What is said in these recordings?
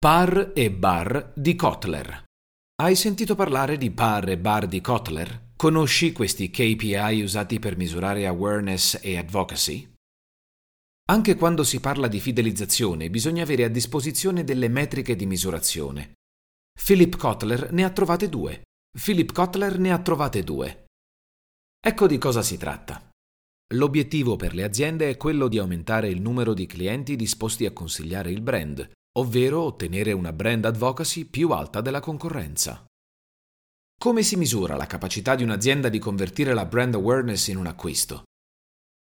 Par e bar di Kotler. Hai sentito parlare di par e bar di Kotler? Conosci questi KPI usati per misurare awareness e advocacy? Anche quando si parla di fidelizzazione bisogna avere a disposizione delle metriche di misurazione. Philip Kotler ne ha trovate due. Philip Kotler ne ha trovate due. Ecco di cosa si tratta. L'obiettivo per le aziende è quello di aumentare il numero di clienti disposti a consigliare il brand, ovvero ottenere una brand advocacy più alta della concorrenza. Come si misura la capacità di un'azienda di convertire la brand awareness in un acquisto?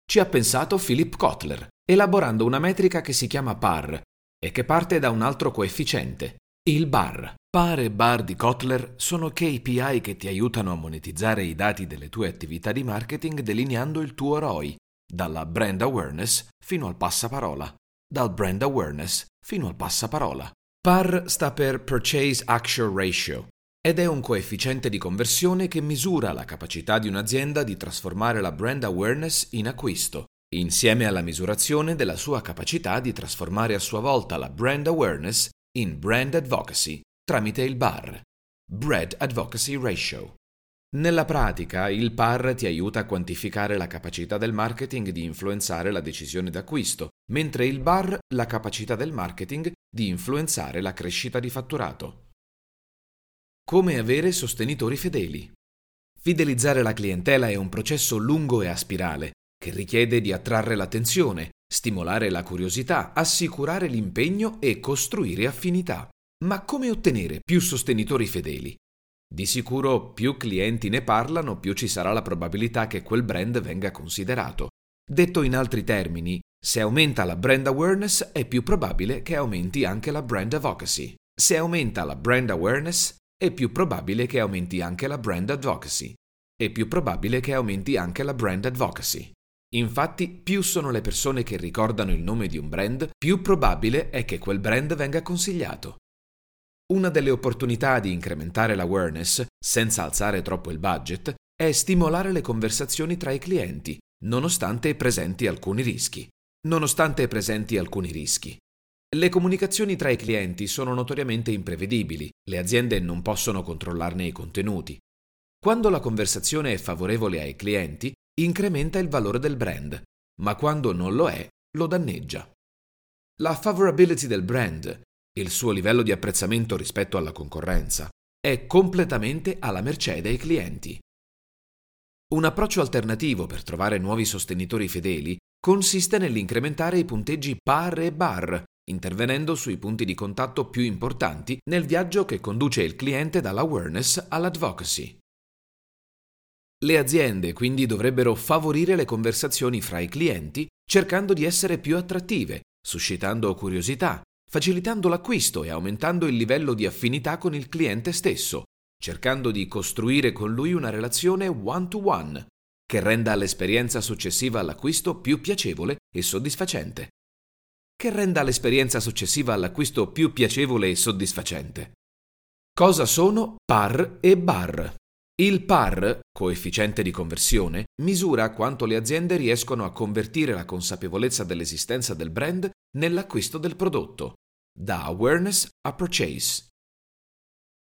Ci ha pensato Philip Kotler, elaborando una metrica che si chiama PAR e che parte da un altro coefficiente, il BAR. PAR e BAR di Kotler sono KPI che ti aiutano a monetizzare i dati delle tue attività di marketing delineando il tuo ROI, dalla brand awareness fino al passaparola, dal brand awareness fino al passaparola. PAR sta per Purchase Action Ratio ed è un coefficiente di conversione che misura la capacità di un'azienda di trasformare la brand awareness in acquisto, insieme alla misurazione della sua capacità di trasformare a sua volta la brand awareness in brand advocacy tramite il BAR, Bread Advocacy Ratio. Nella pratica, il PAR ti aiuta a quantificare la capacità del marketing di influenzare la decisione d'acquisto, mentre il BAR la capacità del marketing di influenzare la crescita di fatturato. Come avere sostenitori fedeli. Fidelizzare la clientela è un processo lungo e a spirale, che richiede di attrarre l'attenzione, stimolare la curiosità, assicurare l'impegno e costruire affinità. Ma come ottenere più sostenitori fedeli? Di sicuro più clienti ne parlano, più ci sarà la probabilità che quel brand venga considerato. Detto in altri termini, se aumenta la brand awareness è più probabile che aumenti anche la brand advocacy. Se aumenta la brand awareness è più probabile che aumenti anche la brand advocacy. È più probabile che aumenti anche la brand advocacy. Infatti, più sono le persone che ricordano il nome di un brand, più probabile è che quel brand venga consigliato. Una delle opportunità di incrementare l'awareness, senza alzare troppo il budget, è stimolare le conversazioni tra i clienti, nonostante presenti alcuni rischi. Nonostante presenti alcuni rischi. Le comunicazioni tra i clienti sono notoriamente imprevedibili, le aziende non possono controllarne i contenuti. Quando la conversazione è favorevole ai clienti, incrementa il valore del brand, ma quando non lo è, lo danneggia. La favorability del brand, il suo livello di apprezzamento rispetto alla concorrenza, è completamente alla mercé dei clienti. Un approccio alternativo per trovare nuovi sostenitori fedeli consiste nell'incrementare i punteggi par e bar, intervenendo sui punti di contatto più importanti nel viaggio che conduce il cliente dall'awareness all'advocacy. Le aziende quindi dovrebbero favorire le conversazioni fra i clienti cercando di essere più attrattive, suscitando curiosità, facilitando l'acquisto e aumentando il livello di affinità con il cliente stesso, cercando di costruire con lui una relazione one-to-one che renda l'esperienza successiva all'acquisto più piacevole e soddisfacente. Che renda l'esperienza successiva all'acquisto più piacevole e soddisfacente. Cosa sono PAR e BAR? Il PAR, coefficiente di conversione, misura quanto le aziende riescono a convertire la consapevolezza dell'esistenza del brand nell'acquisto del prodotto, da awareness a purchase.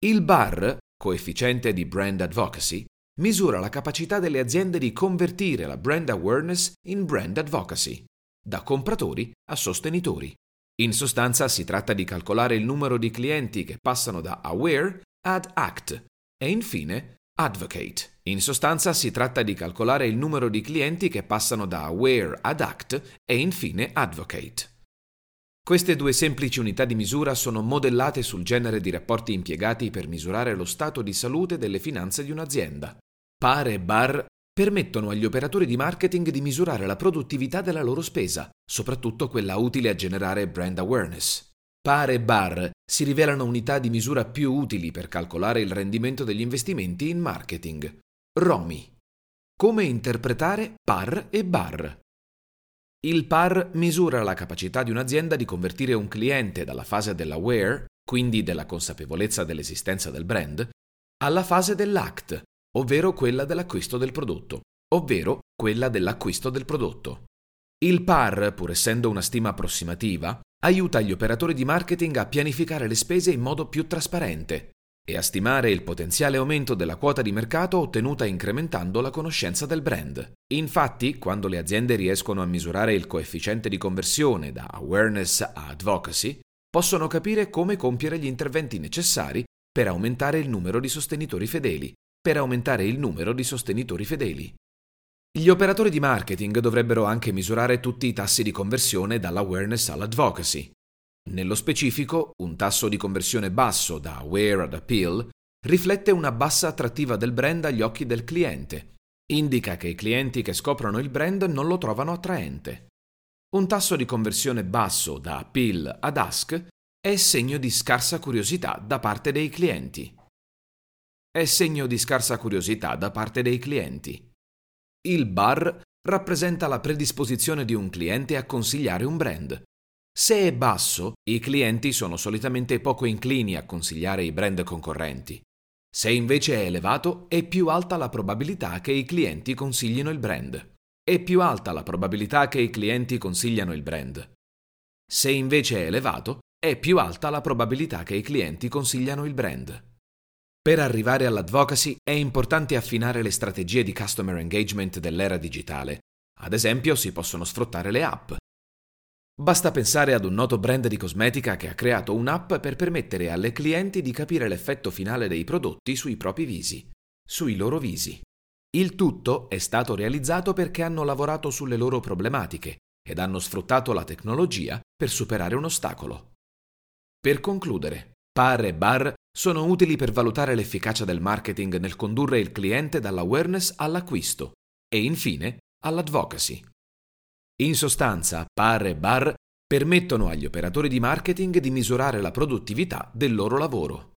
Il BAR, coefficiente di brand advocacy, misura la capacità delle aziende di convertire la brand awareness in brand advocacy, da compratori a sostenitori. In sostanza si tratta di calcolare il numero di clienti che passano da aware ad act e infine Advocate. In sostanza si tratta di calcolare il numero di clienti che passano da aware ad act e infine advocate. Queste due semplici unità di misura sono modellate sul genere di rapporti impiegati per misurare lo stato di salute delle finanze di un'azienda. PAR e BAR permettono agli operatori di marketing di misurare la produttività della loro spesa, soprattutto quella utile a generare brand awareness. PAR e BAR si rivelano unità di misura più utili per calcolare il rendimento degli investimenti in marketing. ROMI. Come interpretare PAR e BAR? Il PAR misura la capacità di un'azienda di convertire un cliente dalla fase dell'aware, quindi della consapevolezza dell'esistenza del brand, alla fase dell'act, ovvero quella dell'acquisto del prodotto, ovvero quella dell'acquisto del prodotto. Il PAR, pur essendo una stima approssimativa, aiuta gli operatori di marketing a pianificare le spese in modo più trasparente e a stimare il potenziale aumento della quota di mercato ottenuta incrementando la conoscenza del brand. Infatti, quando le aziende riescono a misurare il coefficiente di conversione da awareness a advocacy, possono capire come compiere gli interventi necessari per aumentare il numero di sostenitori fedeli, per aumentare il numero di sostenitori fedeli. Gli operatori di marketing dovrebbero anche misurare tutti i tassi di conversione dall'awareness all'advocacy, nello specifico, un tasso di conversione basso da aware ad appeal riflette una bassa attrattiva del brand agli occhi del cliente. Indica che i clienti che scoprono il brand non lo trovano attraente. Un tasso di conversione basso da appeal ad ask è segno di scarsa curiosità da parte dei clienti. È segno di scarsa curiosità da parte dei clienti. Il bar rappresenta la predisposizione di un cliente a consigliare un brand. Se è basso, i clienti sono solitamente poco inclini a consigliare i brand concorrenti. Se invece è elevato, è più alta la probabilità che i clienti consiglino il brand. È più alta la probabilità che i clienti consigliano il brand. Se invece è elevato, è più alta la probabilità che i clienti consigliano il brand. Per arrivare all'advocacy è importante affinare le strategie di customer engagement dell'era digitale. Ad esempio, si possono sfruttare le app, Basta pensare ad un noto brand di cosmetica che ha creato un'app per permettere alle clienti di capire l'effetto finale dei prodotti sui propri visi, sui loro visi. Il tutto è stato realizzato perché hanno lavorato sulle loro problematiche ed hanno sfruttato la tecnologia per superare un ostacolo. Per concludere, PAR e BAR sono utili per valutare l'efficacia del marketing nel condurre il cliente dall'awareness all'acquisto e infine all'advocacy. In sostanza, PAR e BAR permettono agli operatori di marketing di misurare la produttività del loro lavoro.